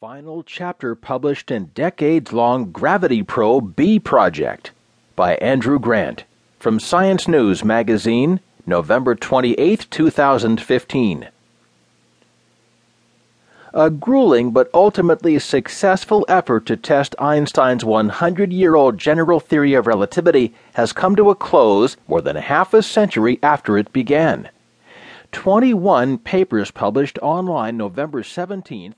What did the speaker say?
final chapter published in decades long Gravity Probe B Project by Andrew Grant from Science News Magazine, November 28, 2015. A grueling but ultimately successful effort to test Einstein's 100 year old general theory of relativity has come to a close more than half a century after it began. 21 papers published online November 17th